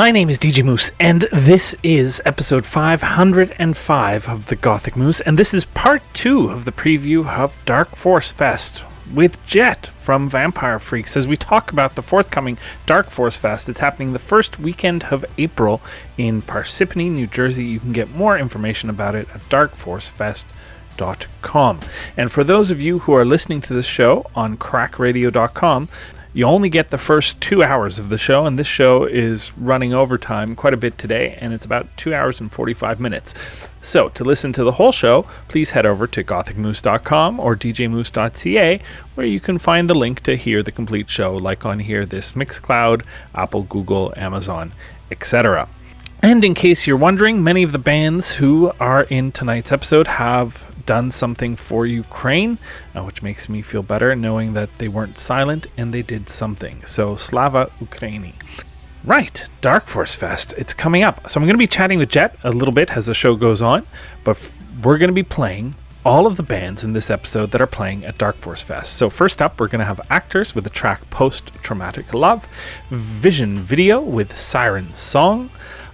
My name is DJ Moose, and this is episode 505 of the Gothic Moose, and this is part two of the preview of Dark Force Fest with Jet from Vampire Freaks as we talk about the forthcoming Dark Force Fest. It's happening the first weekend of April in Parsippany, New Jersey. You can get more information about it at darkforcefest.com. And for those of you who are listening to this show on crackradio.com, you only get the first two hours of the show, and this show is running overtime quite a bit today, and it's about two hours and 45 minutes. So, to listen to the whole show, please head over to gothicmoose.com or djmoose.ca, where you can find the link to hear the complete show, like on here this Mixcloud, Apple, Google, Amazon, etc. And in case you're wondering, many of the bands who are in tonight's episode have done something for Ukraine, uh, which makes me feel better knowing that they weren't silent and they did something. So, Slava Ukraini. Right, Dark Force Fest. It's coming up. So, I'm going to be chatting with Jet a little bit as the show goes on, but f- we're going to be playing all of the bands in this episode that are playing at Dark Force Fest. So, first up, we're going to have Actors with the track Post Traumatic Love, Vision Video with Siren Song,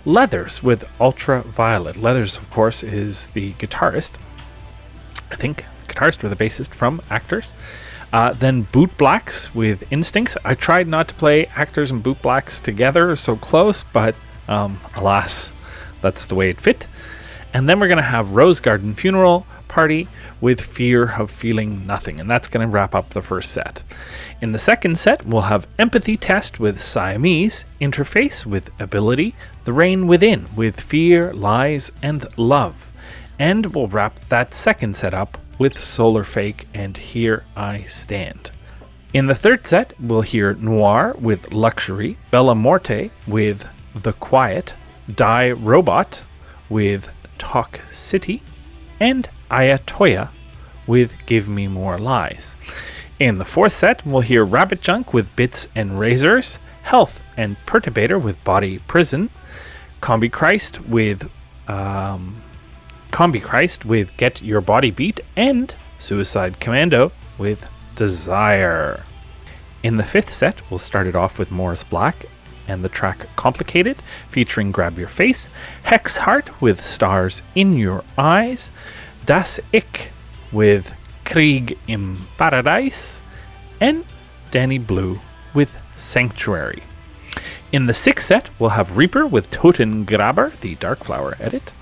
Leathers with Ultraviolet. Leathers, of course, is the guitarist I think, guitarist or the bassist from Actors. Uh, then Bootblacks with Instincts. I tried not to play Actors and Bootblacks together so close, but um, alas, that's the way it fit. And then we're going to have Rosegarden Funeral Party with Fear of Feeling Nothing, and that's going to wrap up the first set. In the second set, we'll have Empathy Test with Siamese, Interface with Ability, The Rain Within with Fear, Lies, and Love. And we'll wrap that second setup with Solar Fake and Here I Stand. In the third set, we'll hear Noir with Luxury, Bella Morte with The Quiet, Die Robot with Talk City, and Ayatoya with Give Me More Lies. In the fourth set, we'll hear Rabbit Junk with Bits and Razors, Health and Perturbator with Body Prison, Combichrist with um, Combichrist with Get Your Body Beat, and Suicide Commando with Desire. In the fifth set, we'll start it off with Morris Black and the track Complicated, featuring Grab Your Face, Hex Heart with Stars in Your Eyes, Das Ich with Krieg im Paradise, and Danny Blue with Sanctuary. In the sixth set, we'll have Reaper with Totengraber, the Darkflower edit,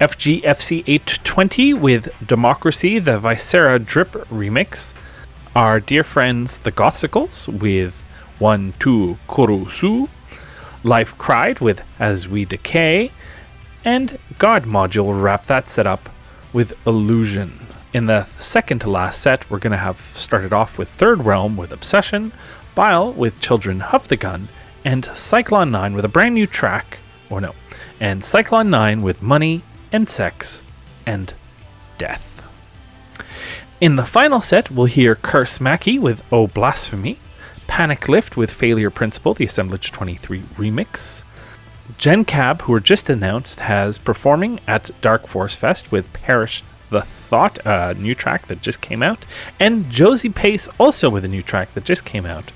FGFC 820 with Democracy, the Viscera Drip remix. Our dear friends, the Gothsicles, with One Two Kurusu. Life Cried with As We Decay. And God Module wrap that set up with Illusion. In the second to last set, we're going to have started off with Third Realm with Obsession, Bile with Children of the Gun, and Cyclone 9 with a brand new track, or no, and Cyclone 9 with Money and sex and death. In the final set, we'll hear Curse Mackey with Oh Blasphemy, Panic Lift with Failure Principle, the Assemblage 23 remix. Gen Cab, who were just announced, has performing at Dark Force Fest with Perish the Thought, a new track that just came out, and Josie Pace also with a new track that just came out,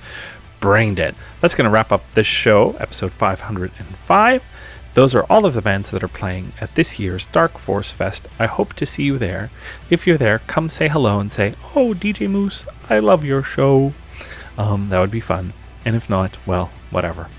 Brain Dead. That's going to wrap up this show, episode 505. Those are all of the bands that are playing at this year's Dark Force Fest. I hope to see you there. If you're there, come say hello and say, Oh, DJ Moose, I love your show. Um, that would be fun. And if not, well, whatever.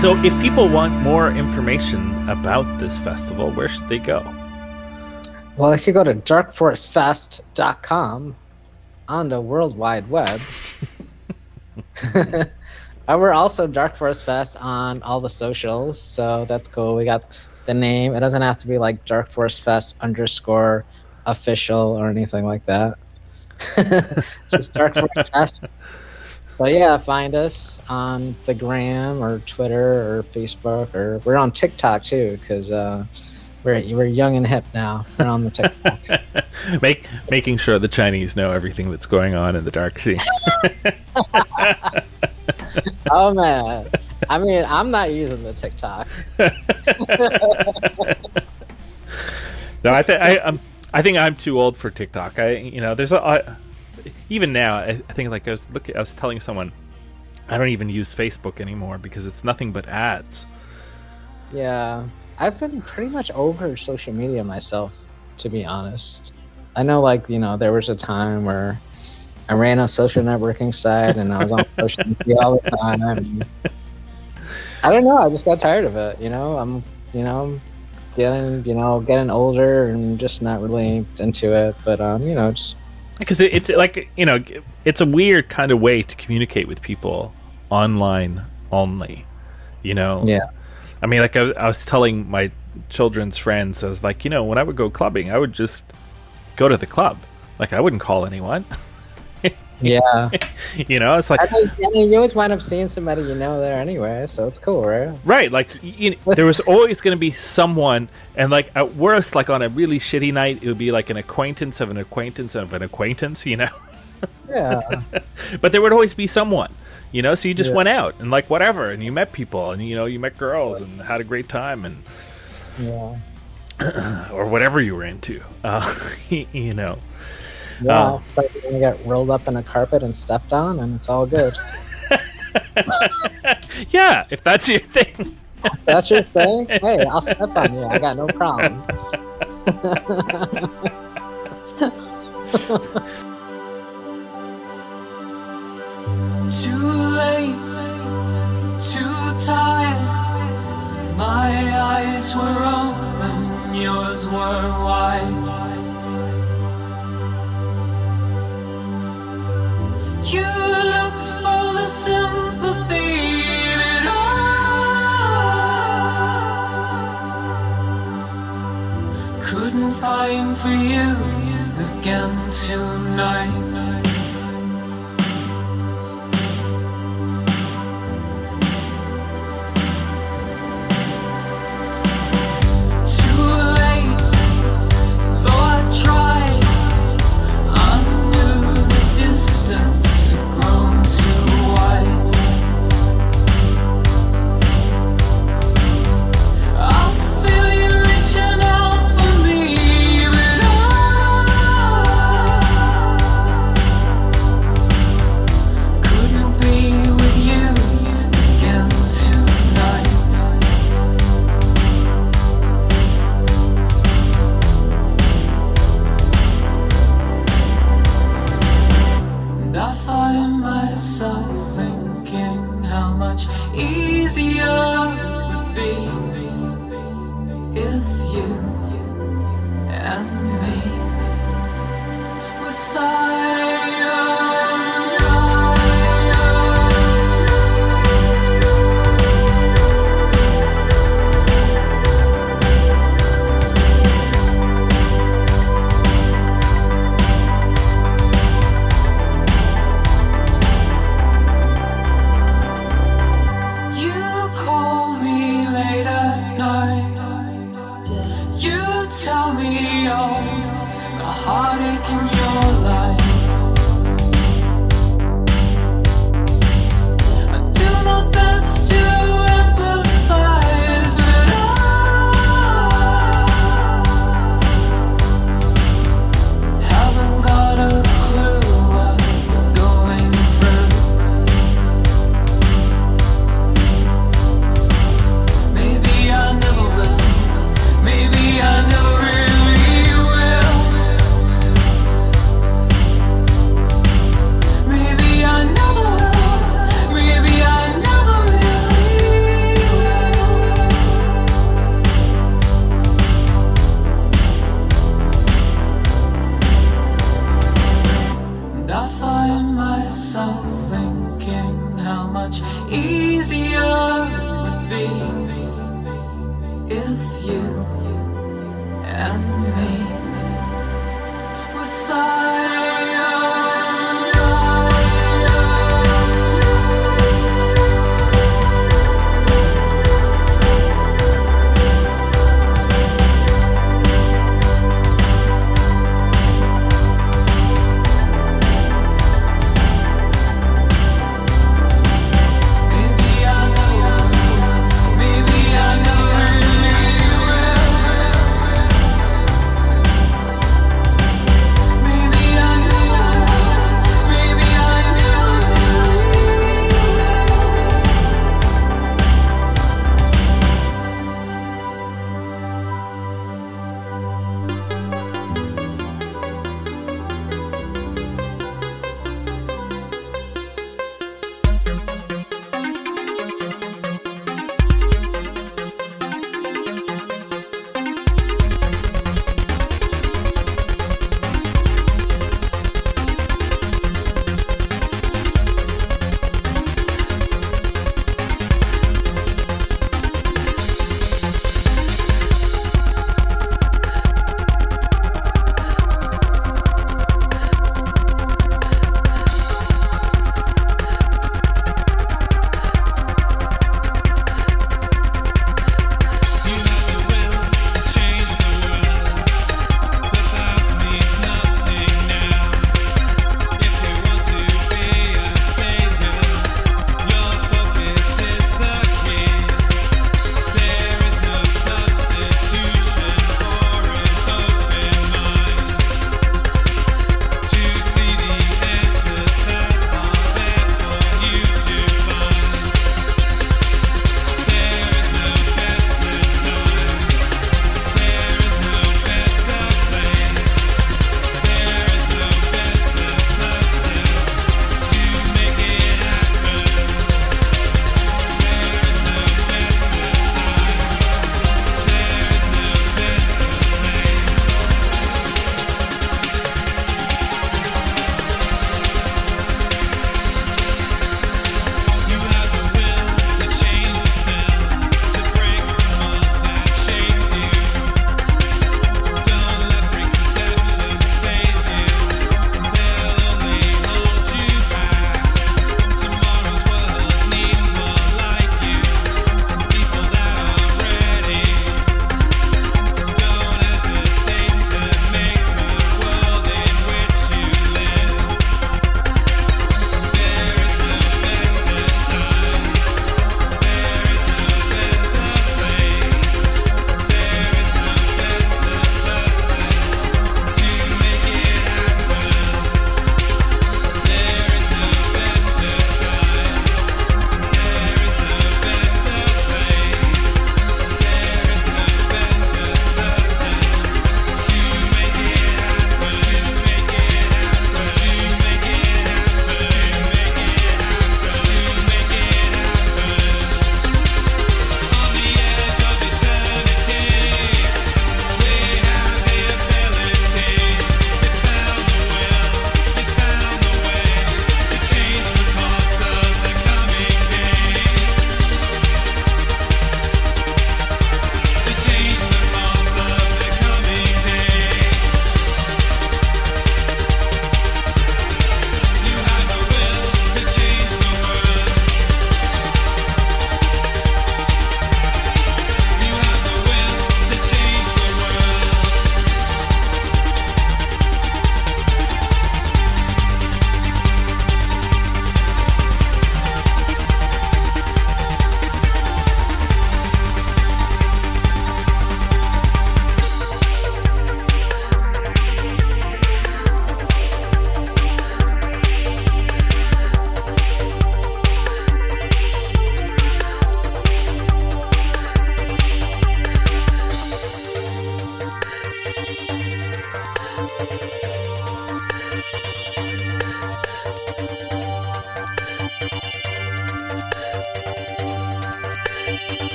So, if people want more information about this festival, where should they go? Well, they you go to darkforcefest.com on the World Wide Web, uh, we're also Dark Force Fest on all the socials, so that's cool. We got the name. It doesn't have to be like Dark Force Fest underscore official or anything like that. it's just Dark Force Fest. But yeah, find us on the gram or Twitter or Facebook or we're on TikTok too because uh, we're we're young and hip now. We're on the TikTok. Make making sure the Chinese know everything that's going on in the dark sea. oh man, I mean I'm not using the TikTok. no, I think I um, I think I'm too old for TikTok. I you know there's a I, even now I, I think like I was look I was telling someone I don't even use Facebook anymore because it's nothing but ads. Yeah, I've been pretty much over social media myself, to be honest. I know, like you know, there was a time where I ran a social networking site and I was on social media all the time. I don't know. I just got tired of it. You know, I'm you know getting you know getting older and just not really into it. But um, you know, just because it, it's like you know it's a weird kind of way to communicate with people online only you know? Yeah. i mean like I, I was telling my children's friends i was like you know when i would go clubbing i would just go to the club. Like i wouldn't call anyone Yeah. you know it's like I think, I mean, you always wind up seeing somebody you know there anyway, so it's cool, right? right like you know, there was always going to be someone and like at worst like on a really shitty night it would be like an acquaintance of an acquaintance of an acquaintance you know Yeah. but there would always be someone you know so you just Yeah. went out and like whatever and you met people and you know you met girls and had a great time and yeah. or whatever you were into uh, you know Yeah. Oh. It's like you're gonna get rolled up in a carpet and stepped on, and it's all good. yeah if that's your thing That's your thing. Hey, I'll step on you. I got no problem. Too late, too tired. My eyes were open, yours were wide. Couldn't find for you again tonight.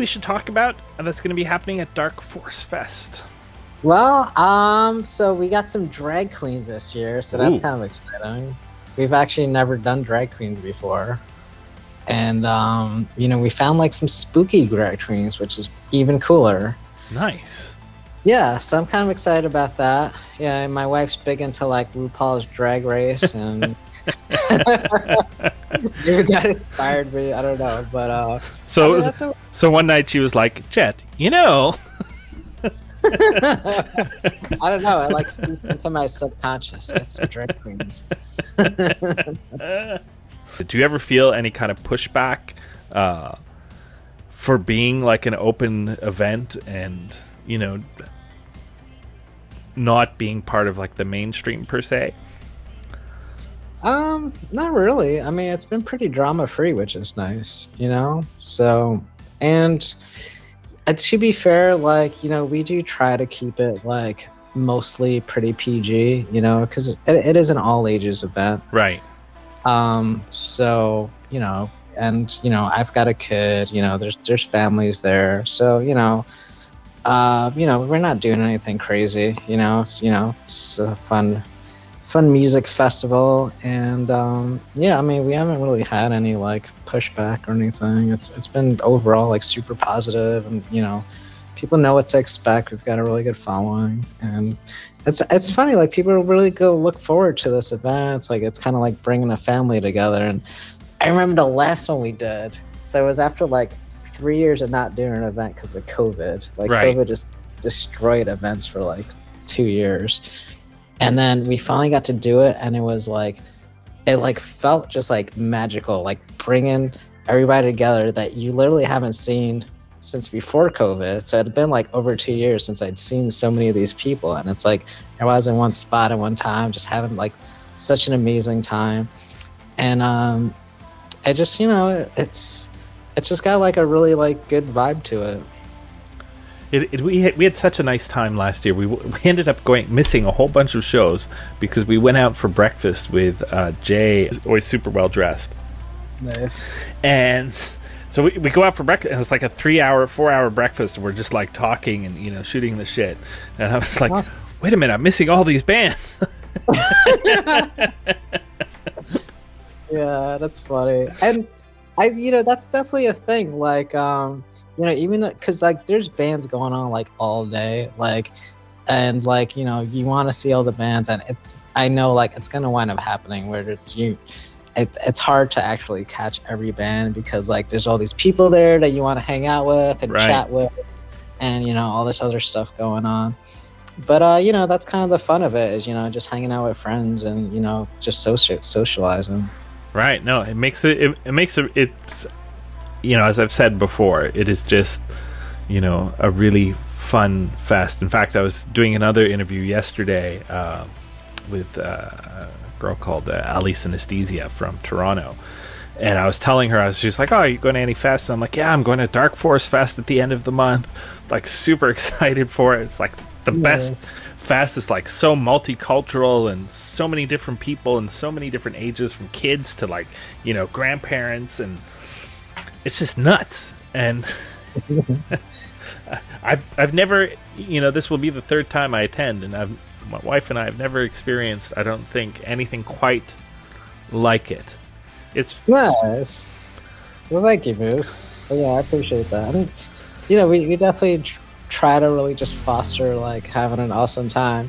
we should talk about that's going to be happening at Dark Force Fest? Well, um, so we got some drag queens this year, so that's Ooh. kind of exciting. We've actually never done drag queens before. And, um, you know, we found like some spooky drag queens, which is even cooler. Nice. Yeah, so I'm kind of excited about that. Yeah, my wife's big into like RuPaul's drag race and maybe that inspired me. I don't know, but uh, so, I mean, a- so one night she was like, "Jet, you know." I don't know. I like into my subconscious. It's drink dreams. Do you ever feel any kind of pushback uh, for being like an open event and you know not being part of like the mainstream per se? Um, not really. I mean, it's been pretty drama free, which is nice, you know. So, and uh, to be fair, like you know, we do try to keep it like mostly pretty PG, you know, because it, it is an all ages event. Right. Um, so you know, and you know, I've got a kid. You know, there's there's families there, so you know, uh, you know, we're not doing anything crazy. You know, it's, you know, it's a fun, fun music festival, and um, yeah, I mean, we haven't really had any like pushback or anything. It's it's been overall like super positive, and you know, people know what to expect. We've got a really good following, and it's it's funny. Like people really go look forward to this event. It's like it's kind of like bringing a family together. And I remember the last one we did. So it was after like three years of not doing an event because of COVID. Like Right. COVID just destroyed events for like two years, and then we finally got to do it, and it was like it like felt just like magical, like bringing everybody together that you literally haven't seen since before COVID. So it had been like over two years since I'd seen so many of these people, and it's like I was in one spot at one time, just having like such an amazing time, and um, I just you know it, it's it's just got like a really like good vibe to it. It, it, we, had, we had such a nice time last year. We, we ended up going missing a whole bunch of shows because we went out for breakfast with uh, Jay, always super well dressed. Nice. And so we, we go out for breakfast, and it's like a three hour, four hour breakfast. And we're just like talking and, you know, shooting the shit. And I was like, Awesome. wait a minute, I'm missing all these bands. Yeah, that's funny. And I, you know, that's definitely a thing. Like, um, you know, even because like there's bands going on like all day, like, and like you know, you want to see all the bands, and it's I know like it's gonna wind up happening where it's- you. It, it's hard to actually catch every band because like there's all these people there that you want to hang out with and Right. chat with and you know all this other stuff going on but uh you know that's kind of the fun of it is you know just hanging out with friends and you know just social socializing Right. No, it makes it, it it makes it it's you know, as I've said before, it is just you know, a really fun fest. In fact, I was doing another interview yesterday uh, with uh, a girl called uh, Ali Synesthesia from Toronto. And I was telling her, I was just like, "Oh, are you going to any fest?" And I'm like, "Yeah, I'm going to Dark Force Fest at the end of the month. Like, super excited for it. It's like the best fest is like so multicultural and so many different people and so many different ages from kids to like you know grandparents and it's just nuts and I've, I've never you know this will be the third time I attend and I've my wife and I have never experienced I don't think anything quite like it it's Nice. Well, thank you, Moose. Yeah, I appreciate that. And, you know, we, we definitely tr- try to really just foster like having an awesome time.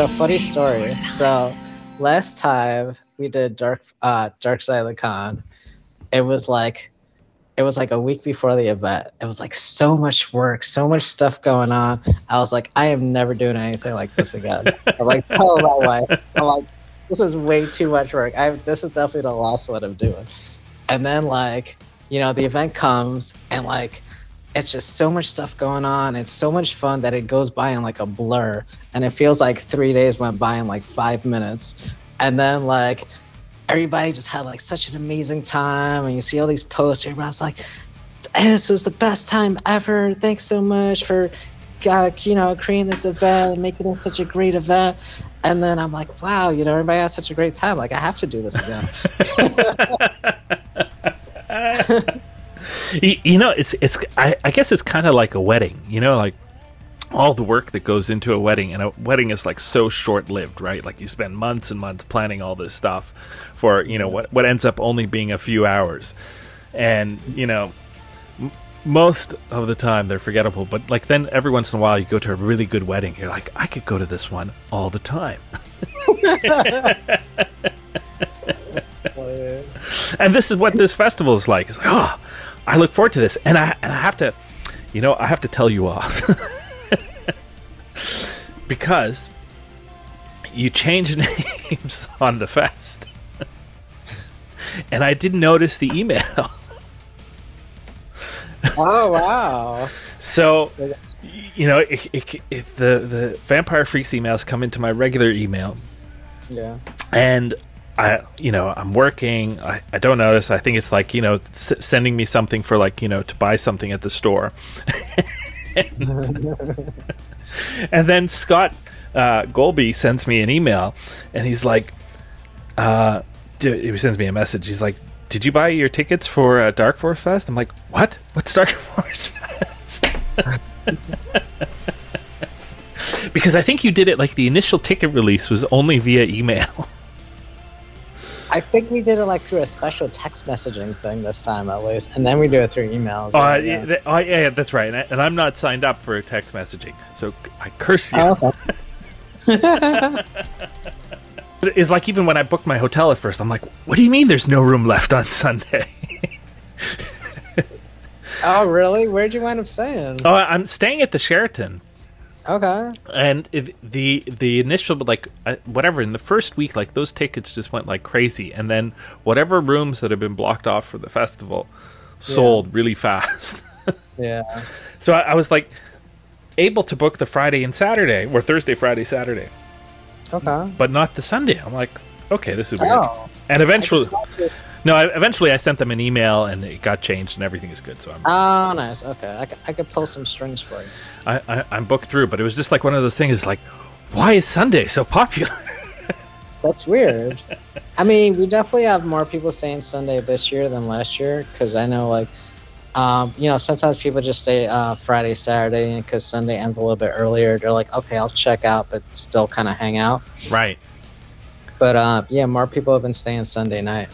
Know, funny story. So last time we did Dark uh Dark Side of the Con, it was like it was like a week before the event. It was like so much work, so much stuff going on. I was like, I am never doing anything like this again. I'm like, tell my wife. I'm like, this is way too much work. I this is definitely the last one I'm doing. And then like you know, the event comes and like it's just so much stuff going on. It's so much fun that it goes by in like a blur, and it feels like three days went by in like five minutes. And then like everybody just had like such an amazing time, and you see all these posts. Everybody's like, "This was the best time ever. Thanks so much for, uh, you know, creating this event and making it such a great event." And then I'm like, "Wow, you know, everybody had such a great time. Like, I have to do this again." you, you know, it's it's. I, I guess it's kind of like a wedding. You know, like all the work that goes into a wedding, and a wedding is like so short lived, right? Like you spend months and months planning all this stuff for you know what what ends up only being a few hours, and you know. m- Most of the time they're forgettable, but like then every once in a while you go to a really good wedding. You're like, I could go to this one all the time. and this is what this festival is like. It's like, oh, I look forward to this, and I and I have to, you know, I have to tell you off because you changed names on the fest, and I didn't notice the email. oh wow! So, you know, it, it, it, the the Vampire Freaks emails come into my regular email, Yeah. and I, you know, I'm working. I, I don't notice. I think it's like you know, s- sending me something for like you know to buy something at the store. and then Scott uh, Golby sends me an email, and he's like, uh, he sends me a message. He's like, "Did you buy your tickets for uh, Dark Force Fest?" I'm like, "What? What's Dark Force Fest?" because I think you did it like the initial ticket release was only via email. I think we did it like through a special text messaging thing this time at least, and then we do it through emails. Uh, right? yeah, th- oh, yeah, yeah, that's right. And, I, and I'm not signed up for text messaging, so I curse you. Oh, okay. It's like even when I booked my hotel at first, I'm like, "What do you mean there's no room left on Sunday?" oh, really? Where'd you wind up staying? oh, I'm staying at the Sheraton, Okay. and it, the the initial like uh, whatever in the first week, like those tickets just went like crazy, and then whatever rooms that have been blocked off for the festival sold really fast. Yeah. so I, I was like able to book the Friday and Saturday, or Thursday, Friday, Saturday, Okay. but not the Sunday. I'm like, okay, this is weird. Oh. And eventually, no, I, eventually I sent them an email and it got changed and everything is good. So I'm Oh, nice. Okay. I, I could pull some strings for you. I, I, I'm booked through, but it was just like one of those things. Like, why is Sunday so popular? That's weird. I mean, we definitely have more people staying Sunday this year than last year because I know, like, um, you know, sometimes people just stay uh, Friday, Saturday because Sunday ends a little bit earlier. They're like, okay, I'll check out, but still kind of hang out. right. But uh, yeah, more people have been staying Sunday night.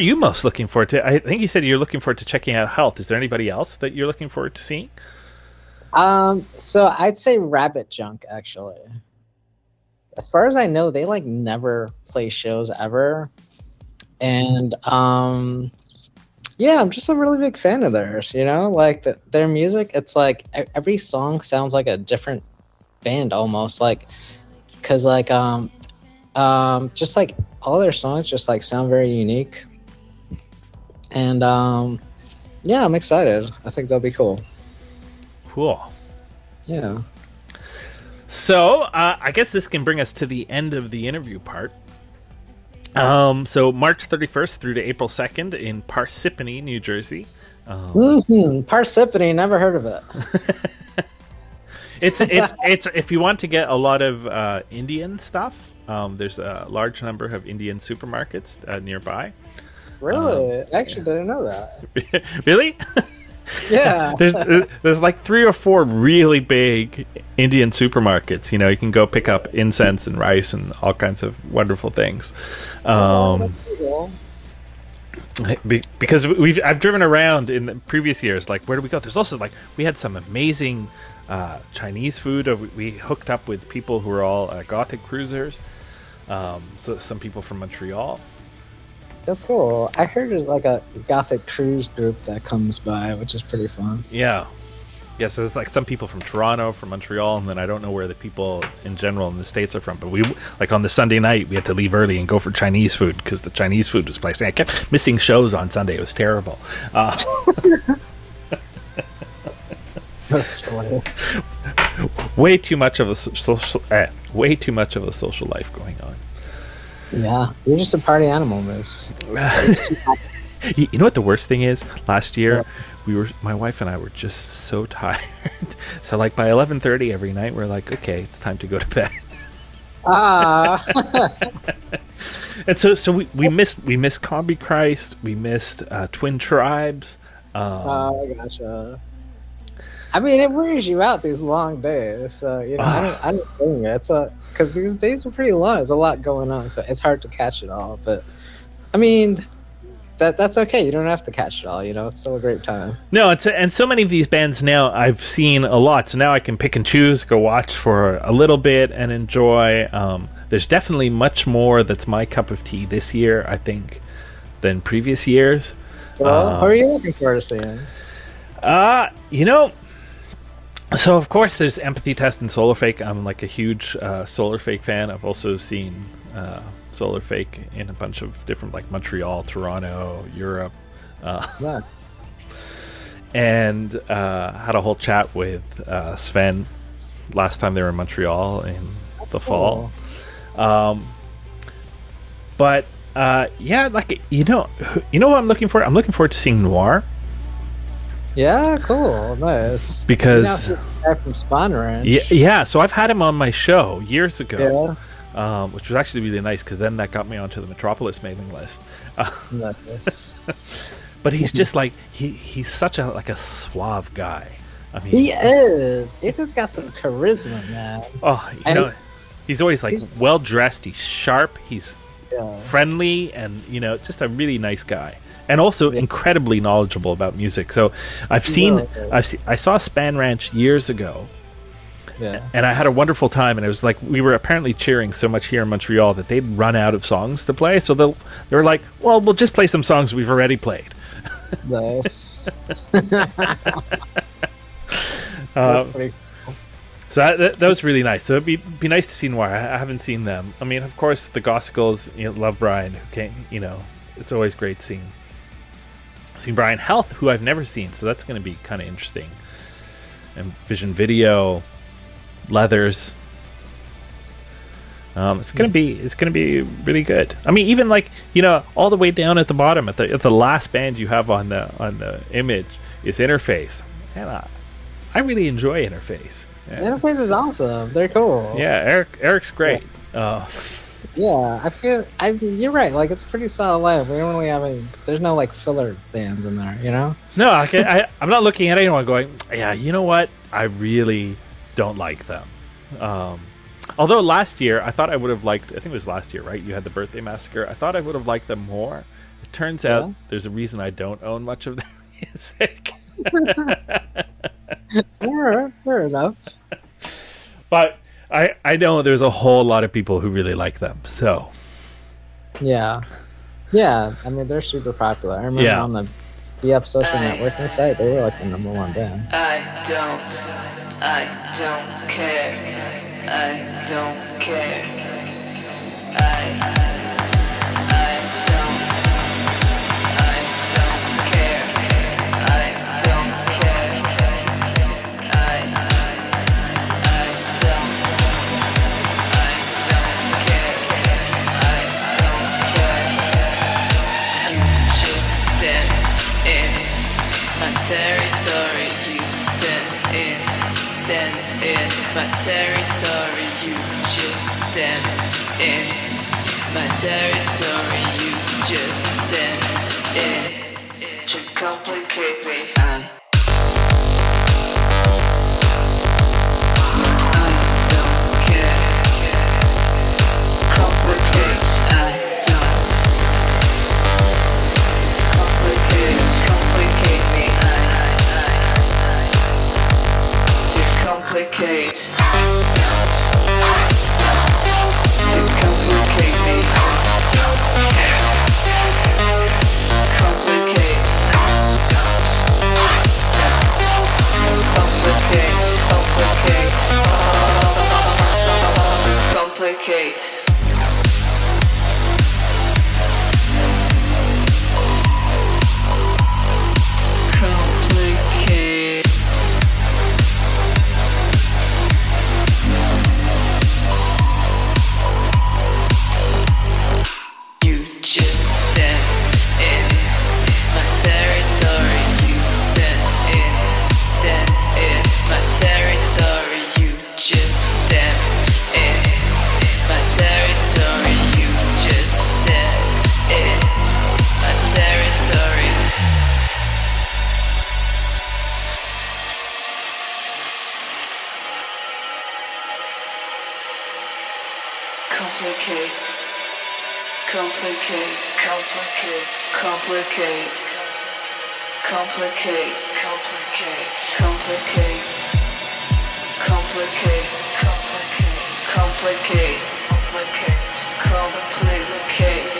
Are you most looking forward to? I think you said you're looking forward to checking out Health. Is there anybody else that you're looking forward to seeing? Um, so I'd say Rabbit Junk actually. As far as I know, they like never play shows ever, and um, yeah, I'm just a really big fan of theirs. You know, like the, their music. It's like every song sounds like a different band almost, like because like um, um, just like all their songs just like sound very unique, and um, yeah, I'm excited. I think that'll be cool. Cool. Yeah. So uh, I guess this can bring us to the end of the interview part. Um, so March 31st through to April 2nd in Parsippany, New Jersey. Um, Mm-hmm. Parsippany, never heard of it. it's it's it's if you want to get a lot of uh, Indian stuff. Um, there's a large number of Indian supermarkets uh, nearby. Really? I actually didn't know that. really? Yeah. there's there's like three or four really big Indian supermarkets. You know, you can go pick up incense and rice and all kinds of wonderful things. Oh, Um, that's cool. be- because we've I've driven around in the previous years. Like, where do we go? There's also like we had some amazing uh, Chinese food. Uh, we, we hooked up with people who are all uh, Gothic cruisers. Um, so some people from Montreal. That's cool. I heard there's like a gothic cruise group that comes by, which is pretty fun. Yeah. Yeah, so there's like some people from Toronto, from Montreal, and then I don't know where the people in general in the states are from. But we like on the Sunday night we had to leave early and go for Chinese food because the Chinese food was pricey. I kept missing shows on Sunday. It was terrible. Uh, That's funny. way too much of a social, eh, way too much of a social life going on. Yeah. You're just a party animal, Moose. You, know what the worst thing is? Last year, we were my wife and I were just so tired. so like by eleven thirty every night, we're like, okay, it's time to go to bed. Ah. And so so we, we missed we missed Combichrist, we missed uh, Twin Tribes. Um, oh, gotcha. I mean, it wears you out these long days. So, you know, I don't, I don't blame you. It's a, because these days are pretty long. There's a lot going on. So it's hard to catch it all. But, I mean, that that's okay. You don't have to catch it all. You know, it's still a great time. no, it's and so many of these bands now I've seen a lot. So now I can pick and choose, go watch for a little bit and enjoy. Um, there's definitely much more that's my cup of tea this year, I think, than previous years. Well, Um, who are you looking forward to seeing? Uh, you know, so of course there's Empathy Test and Solar Fake. I'm like a huge uh, Solar Fake fan. I've also seen uh, Solar Fake in a bunch of different, like Montreal, Toronto, Europe, uh, Yeah. and uh, had a whole chat with uh, Sven last time they were in Montreal in the fall. Um, but uh, yeah, like you know, you know what I'm looking for? I'm looking forward to seeing Noir Yeah, cool. Nice. because. You know, he's the guy from Spahn Ranch. Yeah, yeah. So I've had him on my show years ago, Yeah. um, which was actually really nice because then that got me onto the Metropolis mailing list. Nice. but he's just like he he's such a like a suave guy. I mean, he is. Just got some charisma, man. oh, you And know, he's- he's always like well dressed. He's sharp. He's Yeah. friendly, and you know, just a really nice guy. And also incredibly knowledgeable about music. So I've seen, Really? I've se- I saw Spahn Ranch years ago, Yeah. and I had a wonderful time. And it was like we were apparently cheering so much here in Montreal that they'd run out of songs to play. So they they were like, "Well, we'll just play some songs we've already played." Nice. Um, pretty so that, that, that was really nice. So it'd be be nice to see Noir. I, I haven't seen them. I mean, of course, the Gothsicles, you know, love Brian. Who can't, you know, it's always great seeing seeing Brian Health, who I've never seen. So that's going to be kind of interesting. And Vision Video, Leathers. Um, it's gonna be it's gonna be really good. I mean, even like you know, all the way down at the bottom at the at the last band you have on the on the image is Interface, and I, I really enjoy Interface. Yeah, Interface is awesome. They're cool. yeah Eric Eric's great. Uh, Yeah, I feel I you're right. Like it's a pretty solid lineup. We don't really have any. There's no like filler bands in there. You know. no, I, can- I I'm not looking at anyone going, yeah, you know what? I really don't like them. Um, although last year I thought I would have liked. I think it was last year, right? You had the Birthday Massacre. I thought I would have liked them more. It turns out Yeah. there's a reason I don't own much of the music. Fair, fair enough. But I I know there's a whole lot of people who really like them. So Yeah. Yeah, I mean they're super popular. I remember Yeah. on the VF social networking site, they were like the number one band. I don't, I don't care. I don't care. I, I my territory. You just stand in my territory. You just stand in to complicate me. I. Complicate. placate. Complicate. Complicate. Complicate. Complicate. Complicate. Complicate. Complicate. Complicate. Complicate. Complicate. Complicate.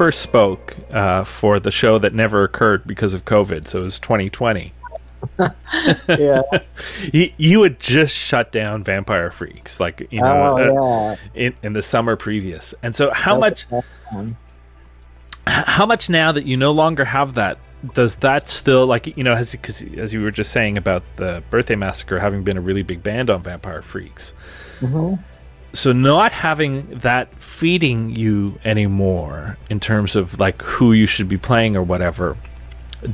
First spoke uh, for the show that never occurred because of COVID, so it was 2020. yeah. You, you had just shut down Vampire Freaks, like you know, oh uh, yeah. in, in the summer previous. And so, how much, was the best one. how much now that you no longer have that? Does that still like you know, as because as you were just saying about the Birthday Massacre having been a really big band on Vampire Freaks, so not having that feeding you anymore in terms of like who you should be playing or whatever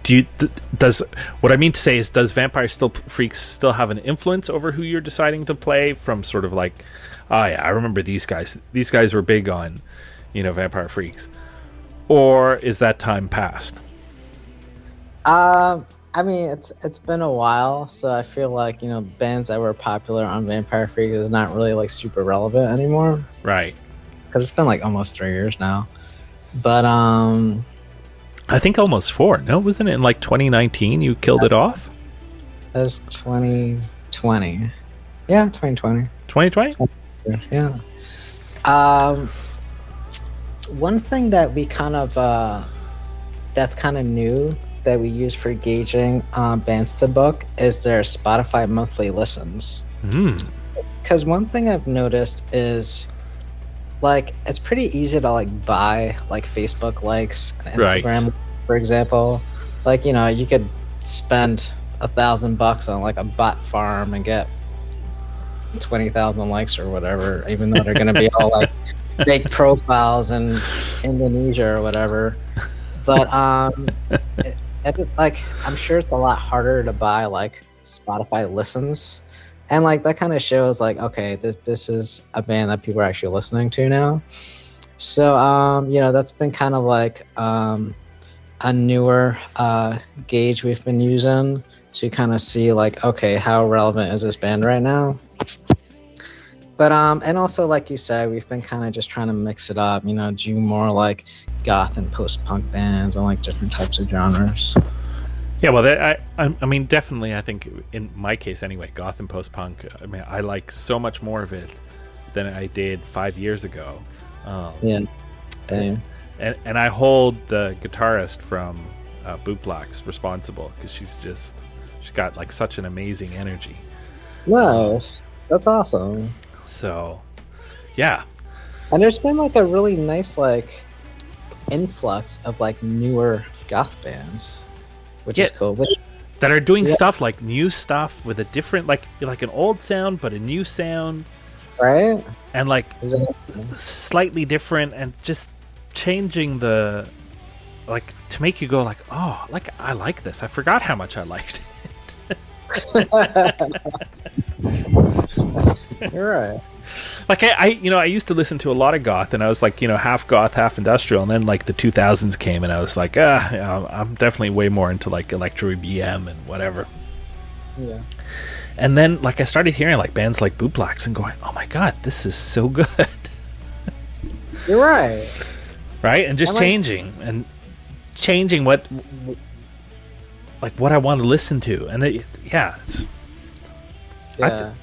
do you th- does what i mean to say is does vampire still freaks still have an influence over who you're deciding to play from sort of like oh yeah i remember these guys these guys were big on you know vampire freaks. Or is that time past Um, I mean, it's it's been a while, so I feel like you know bands that were popular on Vampire Freak is not really like super relevant anymore right because it's been like almost three years now. But um, i think almost four no wasn't it in like 2019 you killed it off that was 2020. Yeah, 2020. 2020 Yeah. Um, one thing that we kind of uh, that's kind of new that we use for gauging um, bands to book is their Spotify monthly listens. mm. Because one thing I've noticed is like it's pretty easy to like buy like Facebook likes and Right. Instagram, for example. Like you know you could spend a thousand bucks on like a bot farm and get twenty thousand likes or whatever, even though they're gonna be all like fake profiles in Indonesia or whatever. But um, it is like I'm sure it's a lot harder to buy like Spotify listens. And like that kind of shows like okay this this is a band that people are actually listening to now. So um you know that's been kind of like um a newer uh gauge we've been using to kind of see like okay how relevant is this band right now but um and also like you said we've been kind of just trying to mix it up you know do more like goth and post-punk bands on like different types of genres Yeah, well, that, I, I, I mean, definitely. I think in my case, anyway, goth and post punk. I mean, I like so much more of it than I did five years ago. Um, yeah Same. and and I hold the guitarist from uh, Bootblacks responsible because she's just she's got like such an amazing energy. nice that's awesome So, yeah, And there's been like a really nice like influx of like newer goth bands, which is cool. Which, that are doing Yeah. stuff like new stuff with a different like like an old sound but a new sound right? and like slightly different and just changing the like to make you go like oh like i like this i forgot how much i liked it you're right. like I, I you know i used to listen to a lot of goth and i was like you know half goth half industrial and then like the 2000s came and i was like ah i'm definitely way more into like electro bm and whatever Yeah. and then like i started hearing like bands like bootblacks and going oh my god this is so good You're right. right and just like- changing and changing what like what i want to listen to and it, yeah it's I Yeah.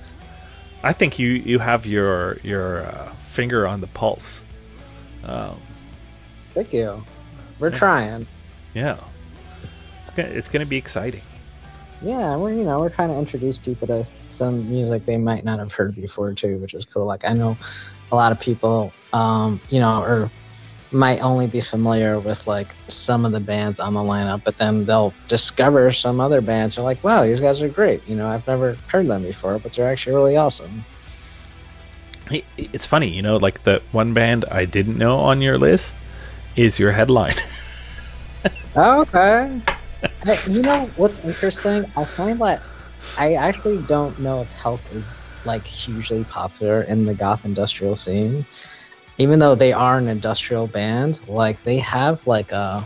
I think you you have your your uh, finger on the pulse. Um, Thank you. We're Yeah. trying. yeah, it's gonna it's gonna be exciting. Yeah, we're you know we're trying to introduce people to some music they might not have heard before too, which is cool. Like I know a lot of people, um, you know, or might only be familiar with like some of the bands on the lineup, but then they'll discover some other bands. They're like, wow, these guys are great. You know, I've never heard them before, but they're actually really awesome. It's funny, you know, like the one band I didn't know on your list is your headline. Okay. You know what's interesting? I find that I actually don't know if HEALTH is like hugely popular in the goth industrial scene. Even though they are an industrial band, like they have like a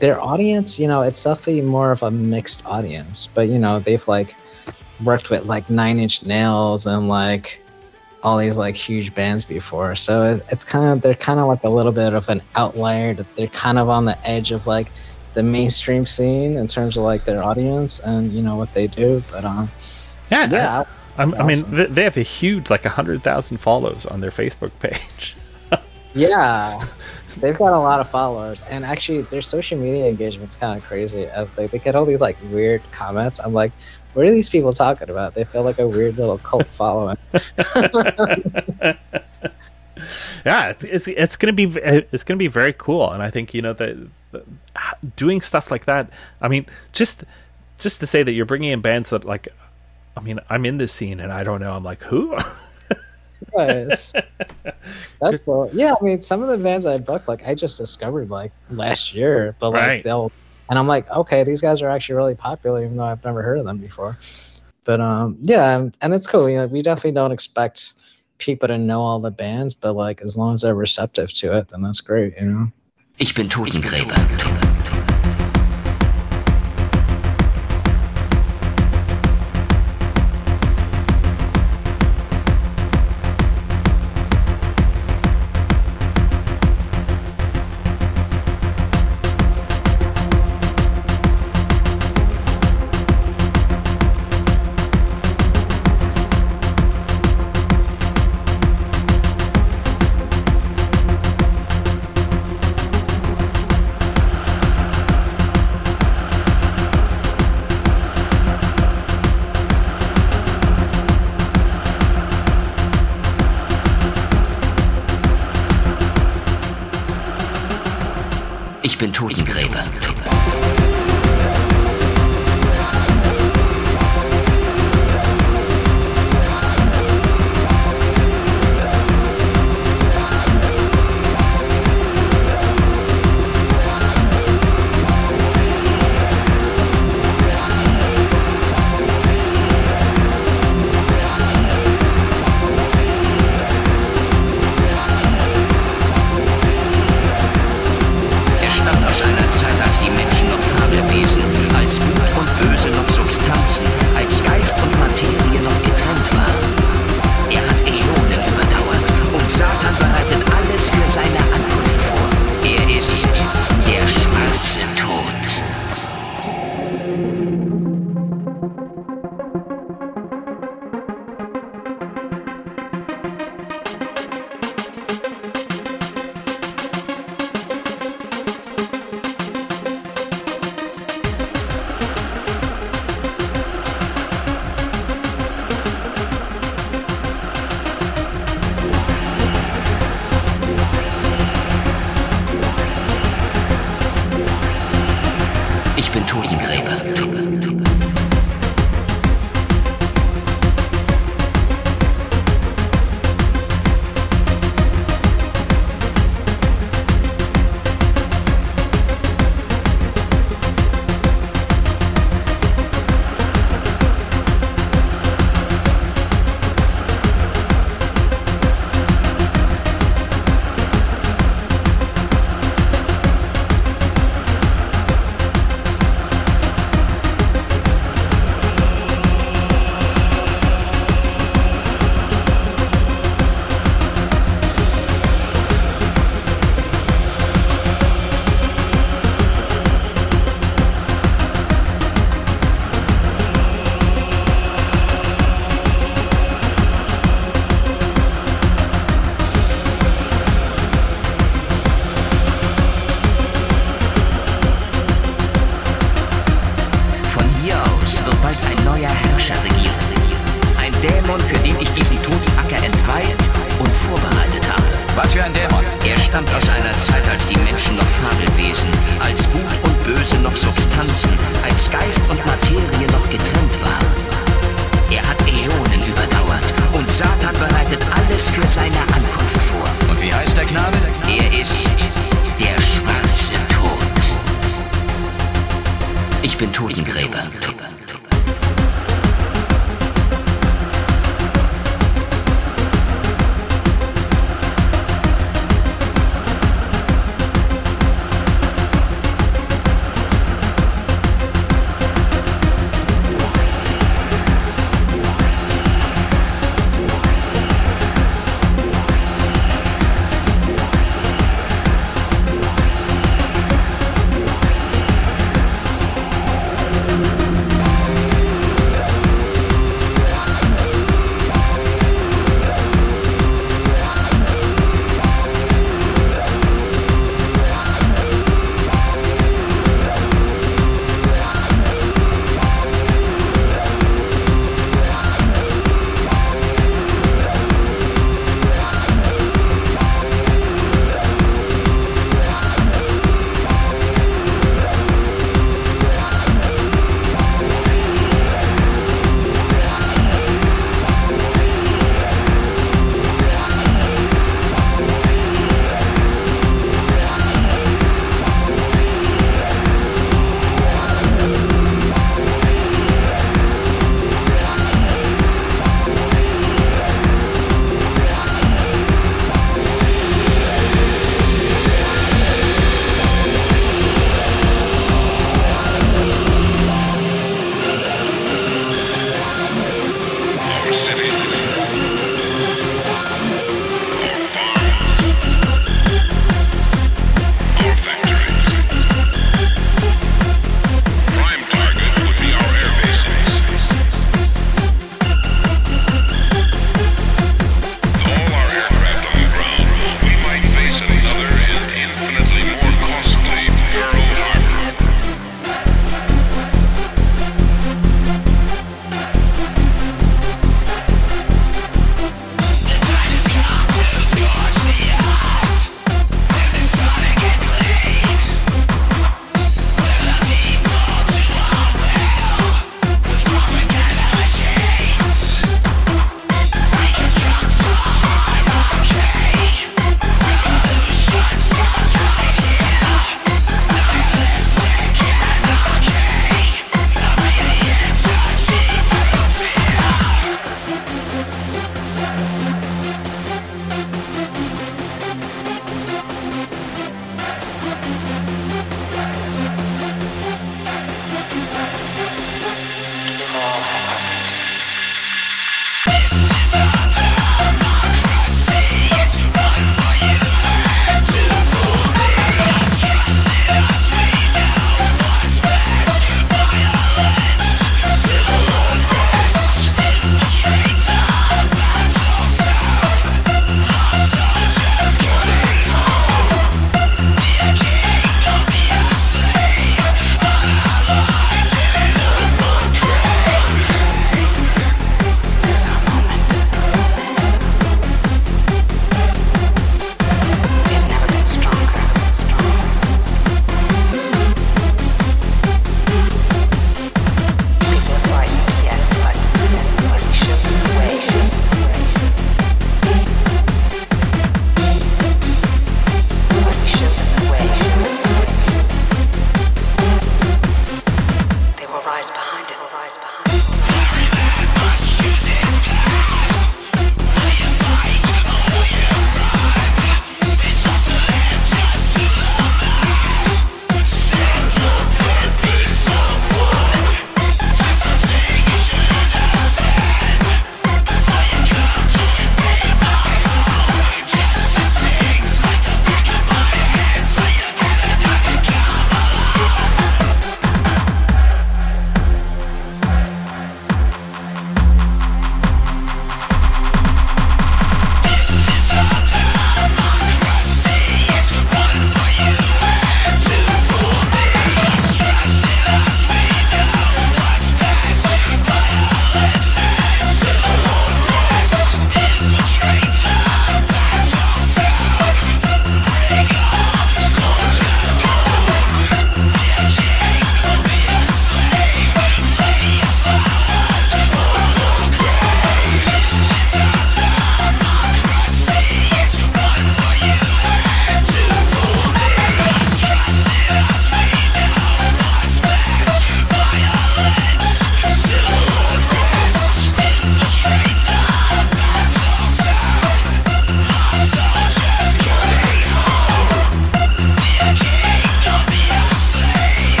their audience, you know, it's definitely more of a mixed audience. But you know, they've like worked with like Nine Inch Nails and like all these like huge bands before. So it, it's kind of they're kind of like a little bit of an outlier. That they're kind of on the edge of like the mainstream scene in terms of like their audience and you know what they do. But um, yeah, yeah, I, I mean, th- they have a huge, like a hundred thousand follows on their Facebook page. Yeah, they've got a lot of followers, and actually, their social media engagement's kind of crazy. Uh, They, they get all these like weird comments. I'm like, what are these people talking about? They feel like a weird little cult following. yeah, it's it's, it's gonna be it's gonna be very cool, and I think you know that doing stuff like that. I mean, just just to say that you're bringing in bands that like, I mean, I'm in this scene and I don't know. I'm like, who? Nice. That's cool. Yeah, I mean, some of the bands I booked, like I just discovered like last year, but like Right. they'll, and I'm like, okay, these guys are actually really popular, even though I've never heard of them before. But um, yeah, and- and it's cool. You know, we definitely don't expect people to know all the bands, but like as long as they're receptive to it, then that's great. You know. Ich bin Totengräber. Ich bin Totengräber.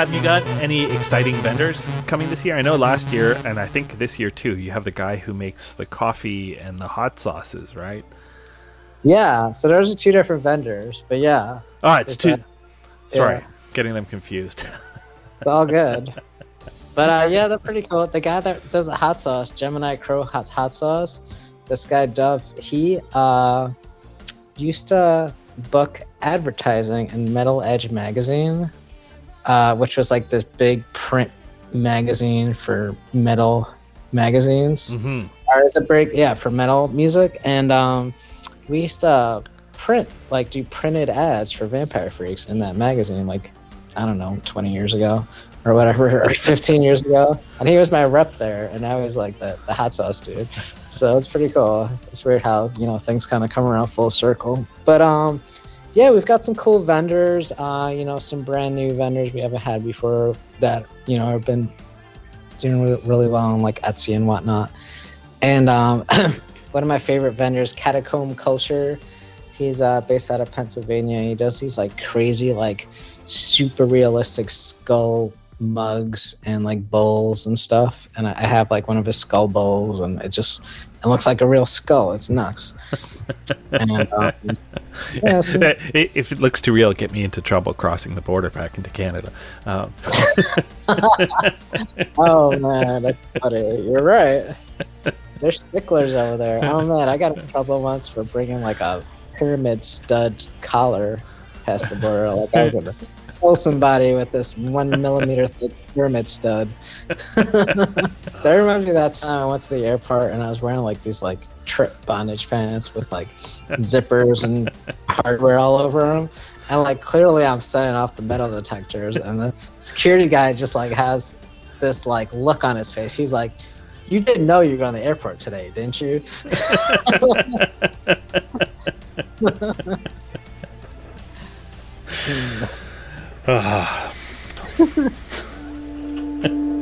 Have you got any exciting vendors coming this year? I know last year, and I think this year too, you have the guy who makes the coffee and the hot sauces, right? Yeah, so those are two different vendors, but yeah, Oh, it's Is two. that- Sorry, yeah. getting them confused. it's all good. but uh, yeah, they're pretty cool. The guy that does the hot sauce, Gemini Crow hot hot sauce, this guy Dove, he uh, used to book advertising in Metal Edge magazine, uh, which was like this big print magazine for metal magazines. hmm or it break yeah for metal music. And um we used to print like do printed ads for vampire freaks in that magazine like i don't know 20 years ago or whatever or 15 years ago. And he was my rep there and now he's like the, the hot sauce dude. So it's pretty cool. It's weird how you know things kind of come around full circle. But um yeah we've got some cool vendors uh you know some brand new vendors we haven't had before that you know have been doing really well on like etsy and whatnot and um, one of my favorite vendors, Catacomb Culture, he's uh, based out of Pennsylvania. He does these like crazy, like super realistic skull mugs and like bowls and stuff. And I have like one of his skull bowls, and it just it looks like a real skull. It's nuts. and um, yeah, so- if it looks too real, get me into trouble crossing the border back into Canada. Um, oh man, that's funny. You're right. They're sticklers over there. Oh man, I got in trouble once for bringing like a pyramid stud collar past the border. Like I was gonna kill somebody with this one millimeter thick pyramid stud. that reminds me of that time I went to the airport and I was wearing like these like Tripp bondage pants with like zippers and hardware all over them. And like clearly I'm setting off the metal detectors and the security guy just like has this like look on his face. He's like, "You didn't know you were going to the airport today, didn't you?" You ah.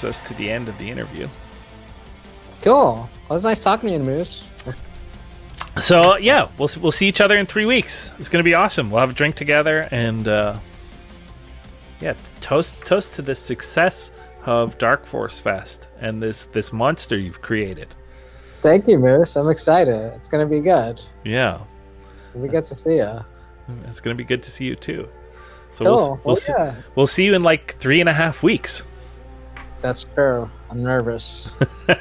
brings us to the end of the interview. Cool. Well, it was nice talking to you, Moose. So yeah, we'll we'll see each other in three weeks. It's gonna be awesome. We'll have a drink together and uh, yeah, toast toast to the success of Dark Force Fest and this this monster you've created. Thank you, Moose. I'm excited. It's gonna be good. Yeah, We get to see you. it's gonna be good to see you too. So Cool. we'll, we'll Well, see yeah. we'll see you in like three and a half weeks. That's true. I'm nervous.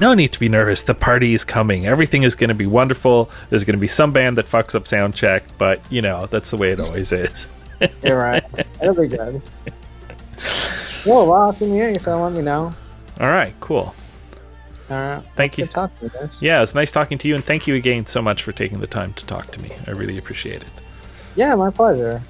No need to be nervous. The party is coming. Everything is going to be wonderful. There's going to be some band that fucks up sound check, but you know that's the way it always is. You're right. It'll be good. Well, well, if you need anything, let me know. All right, cool. All right. Thank you. You. Yeah, it's nice talking to you, and thank you again so much for taking the time to talk to me. I really appreciate it. Yeah, my pleasure.